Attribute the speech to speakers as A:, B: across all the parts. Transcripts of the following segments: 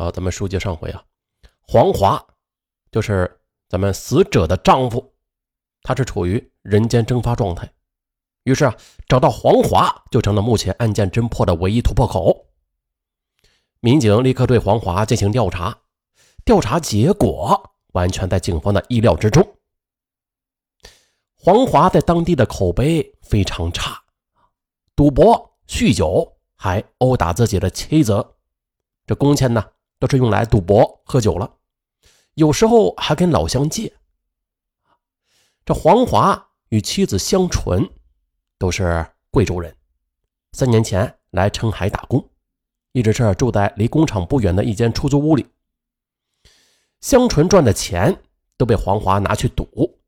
A: 啊，咱们书接上回啊，黄华就是咱们死者的丈夫，他是处于人间蒸发状态。于是啊，找到黄华就成了目前案件侦破的唯一突破口。民警立刻对黄华进行调查，调查结果完全在警方的意料之中。黄华在当地的口碑非常差，赌博、酗酒，还殴打自己的妻子。这工钱呢，都是用来赌博、喝酒了，有时候还跟老乡借。这黄华与妻子香纯都是贵州人，三年前来澄海打工，一直是住在离工厂不远的一间出租屋里。香纯赚的钱都被黄华拿去赌。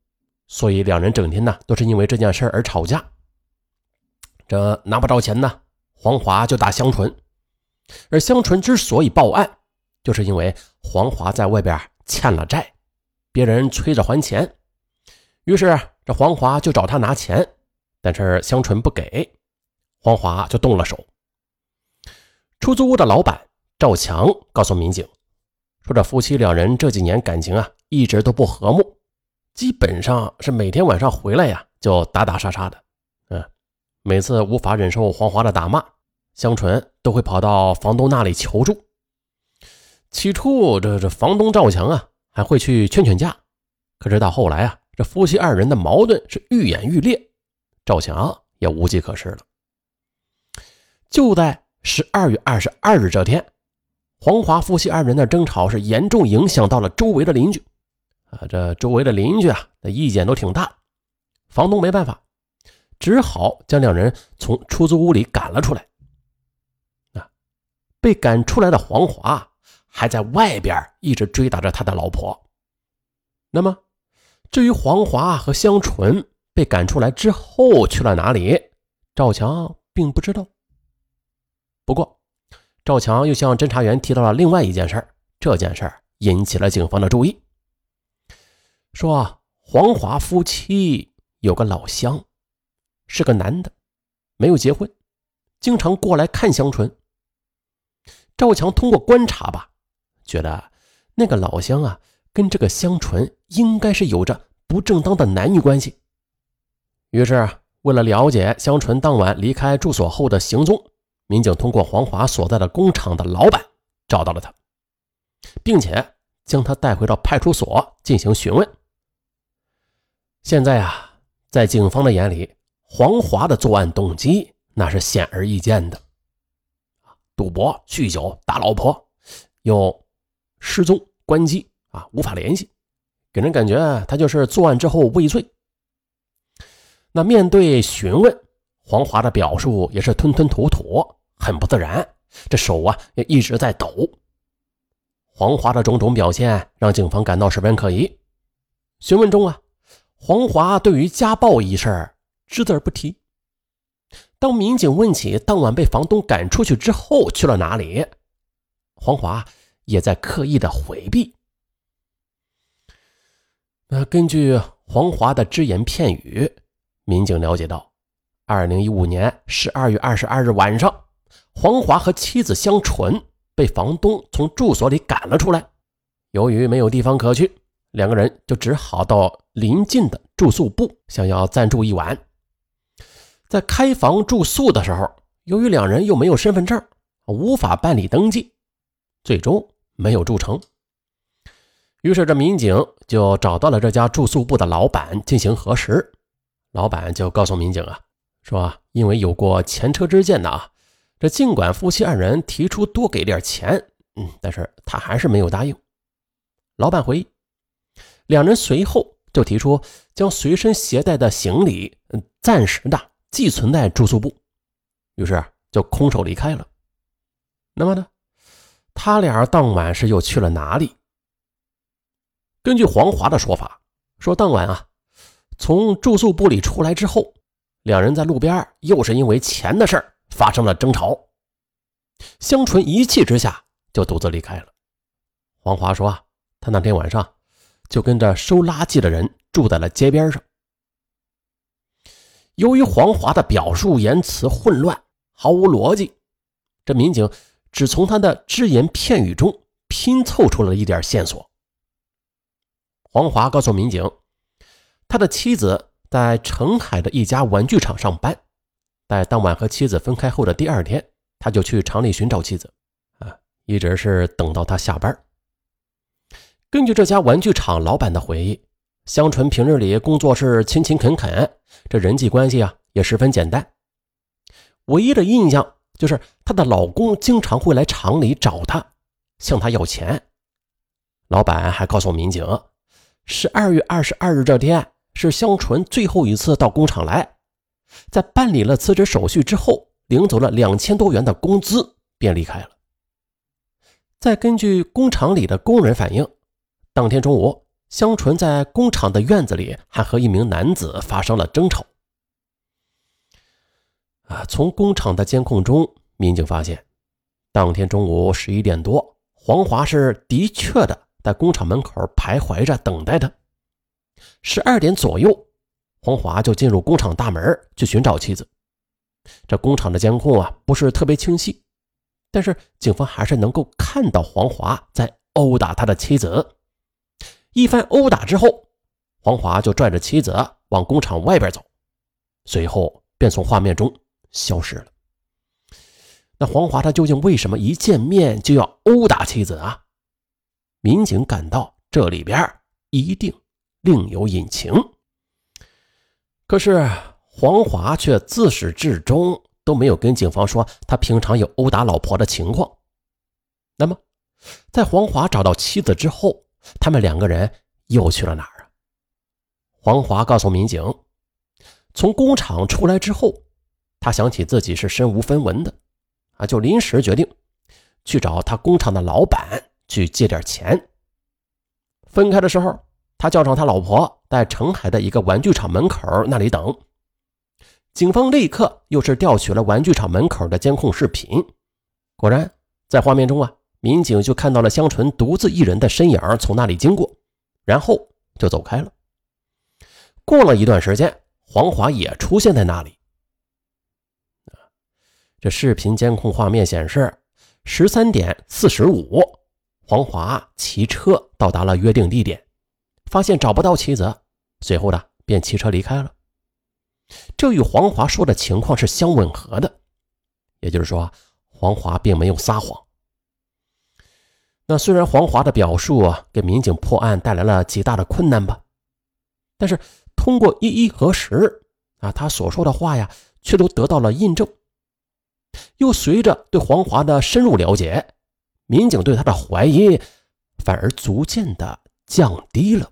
A: 所以两人整天呢都是因为这件事而吵架。这拿不着钱呢，黄华就打香纯，而香纯之所以报案，就是因为黄华在外边欠了债，别人催着还钱，于是这黄华就找他拿钱，但是香纯不给，黄华就动了手。出租屋的老板赵强告诉民警，说这夫妻两人这几年感情啊一直都不和睦。基本上是每天晚上回来呀，就打打杀杀的。嗯，每次无法忍受黄华的打骂，香纯都会跑到房东那里求助。起初，这这房东赵强啊，还会去劝劝架。可是到后来啊，这夫妻二人的矛盾是愈演愈烈，赵强也无计可施了。就在十二月二十二日这天，黄华夫妻二人的争吵是严重影响到了周围的邻居。啊，这周围的邻居啊，那意见都挺大。房东没办法，只好将两人从出租屋里赶了出来。啊，被赶出来的黄华还在外边一直追打着他的老婆。那么，至于黄华和香纯被赶出来之后去了哪里，赵强并不知道。不过，赵强又向侦查员提到了另外一件事这件事引起了警方的注意。说黄华夫妻有个老乡，是个男的，没有结婚，经常过来看香纯。赵强通过观察吧，觉得那个老乡啊，跟这个香纯应该是有着不正当的男女关系。于是，为了了解香纯当晚离开住所后的行踪，民警通过黄华所在的工厂的老板找到了他，并且将他带回到派出所进行询问。现在啊，在警方的眼里，黄华的作案动机那是显而易见的，赌博、酗酒、打老婆，又失踪、关机啊，无法联系，给人感觉他就是作案之后畏罪。那面对询问，黄华的表述也是吞吞吐吐，很不自然，这手啊也一直在抖。黄华的种种表现让警方感到十分可疑。询问中啊。黄华对于家暴一事只字不提。当民警问起当晚被房东赶出去之后去了哪里，黄华也在刻意的回避。那根据黄华的只言片语，民警了解到，二零一五年十二月二十二日晚上，黄华和妻子香纯被房东从住所里赶了出来，由于没有地方可去。两个人就只好到邻近的住宿部，想要暂住一晚。在开房住宿的时候，由于两人又没有身份证，无法办理登记，最终没有住成。于是这民警就找到了这家住宿部的老板进行核实。老板就告诉民警啊，说因为有过前车之鉴的啊，这尽管夫妻二人提出多给点钱，嗯，但是他还是没有答应。老板回忆。两人随后就提出将随身携带的行李暂时的寄存在住宿部，于是就空手离开了。那么呢，他俩当晚是又去了哪里？根据黄华的说法，说当晚啊，从住宿部里出来之后，两人在路边又是因为钱的事儿发生了争吵。香纯一气之下就独自离开了。黄华说啊，他那天晚上。就跟着收垃圾的人住在了街边上。由于黄华的表述言辞混乱，毫无逻辑，这民警只从他的只言片语中拼凑出了一点线索。黄华告诉民警，他的妻子在澄海的一家玩具厂上班，在当晚和妻子分开后的第二天，他就去厂里寻找妻子，啊，一直是等到他下班。根据这家玩具厂老板的回忆，香纯平日里工作是勤勤恳恳，这人际关系啊也十分简单。唯一的印象就是她的老公经常会来厂里找她，向她要钱。老板还告诉民警。十二月二十二日这天是香纯最后一次到工厂来，在办理了辞职手续之后，领走了两千多元的工资，便离开了。再根据工厂里的工人反映，当天中午，香纯在工厂的院子里还和一名男子发生了争吵。从工厂的监控中，民警发现，当天中午十一点多，黄华是的确的。在工厂门口徘徊着等待他。十二点左右，黄华就进入工厂大门去寻找妻子。这工厂的监控啊不是特别清晰，但是警方还是能够看到黄华在殴打他的妻子。一番殴打之后，黄华就拽着妻子往工厂外边走，随后便从画面中消失了。那黄华他究竟为什么一见面就要殴打妻子啊？民警感到这里边一定另有隐情，可是黄华却自始至终都没有跟警方说他平常有殴打老婆的情况。那么，在黄华找到妻子之后，他们两个人又去了哪儿啊？黄华告诉民警，从工厂出来之后，他想起自己是身无分文的，啊，就临时决定去找他工厂的老板。去借点钱。分开的时候，他叫上他老婆，在澄海的一个玩具厂门口那里等。警方立刻又是调取了玩具厂门口的监控视频，果然在画面中啊，民警就看到了香纯独自一人的身影从那里经过，然后就走开了。过了一段时间，黄华也出现在那里。这视频监控画面显示，十三点四十五。黄华骑车到达了约定地点，发现找不到妻子，随后呢便骑车离开了。这与黄华说的情况是相吻合的，也就是说，黄华并没有撒谎。那虽然黄华的表述啊给民警破案带来了极大的困难吧，但是通过一一核实啊，他所说的话呀却都得到了印证。又随着对黄华的深入了解。民警对他的怀疑反而逐渐的降低了，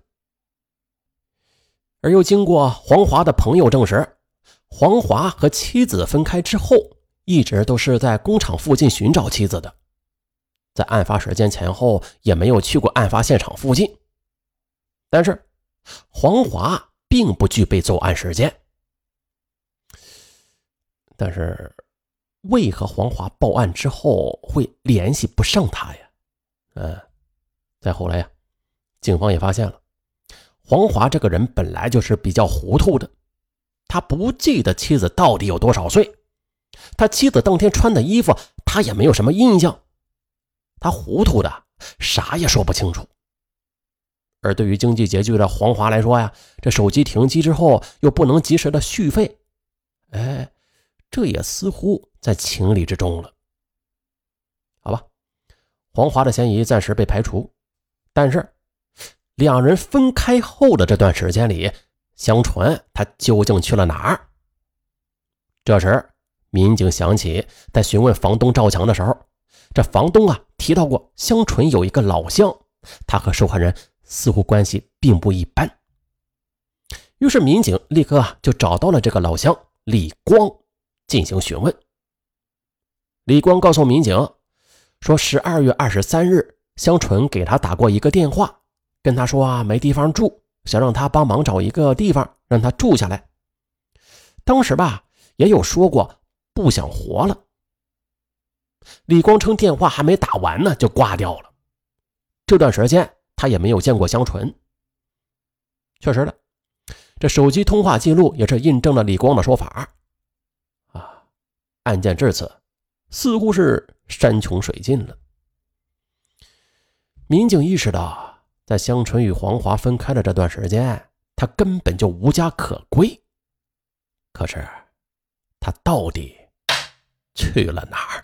A: 而又经过黄华的朋友证实，黄华和妻子分开之后，一直都是在工厂附近寻找妻子的，在案发时间前后也没有去过案发现场附近。但是，黄华并不具备作案时间，但是。为何黄华报案之后会联系不上他呀？嗯，再后来呀，警方也发现了，黄华这个人本来就是比较糊涂的，他不记得妻子到底有多少岁，他妻子当天穿的衣服他也没有什么印象，他糊涂的啥也说不清楚。而对于经济拮据的黄华来说呀，这手机停机之后又不能及时的续费，哎。这也似乎在情理之中了，好吧，黄华的嫌疑暂时被排除，但是两人分开后的这段时间里，香纯他究竟去了哪儿？这时，民警想起在询问房东赵强的时候，这房东啊提到过香纯有一个老乡，他和受害人似乎关系并不一般。于是，民警立刻啊就找到了这个老乡李光。进行询问，李光告诉民警说，十二月二十三日，香纯给他打过一个电话，跟他说啊没地方住，想让他帮忙找一个地方让他住下来。当时吧也有说过不想活了。李光称电话还没打完呢就挂掉了。这段时间他也没有见过香纯。确实的，这手机通话记录也是印证了李光的说法。啊案件至此，似乎是山穷水尽了。民警意识到，在香纯与黄华分开的这段时间，他根本就无家可归。可是，他到底去了哪儿？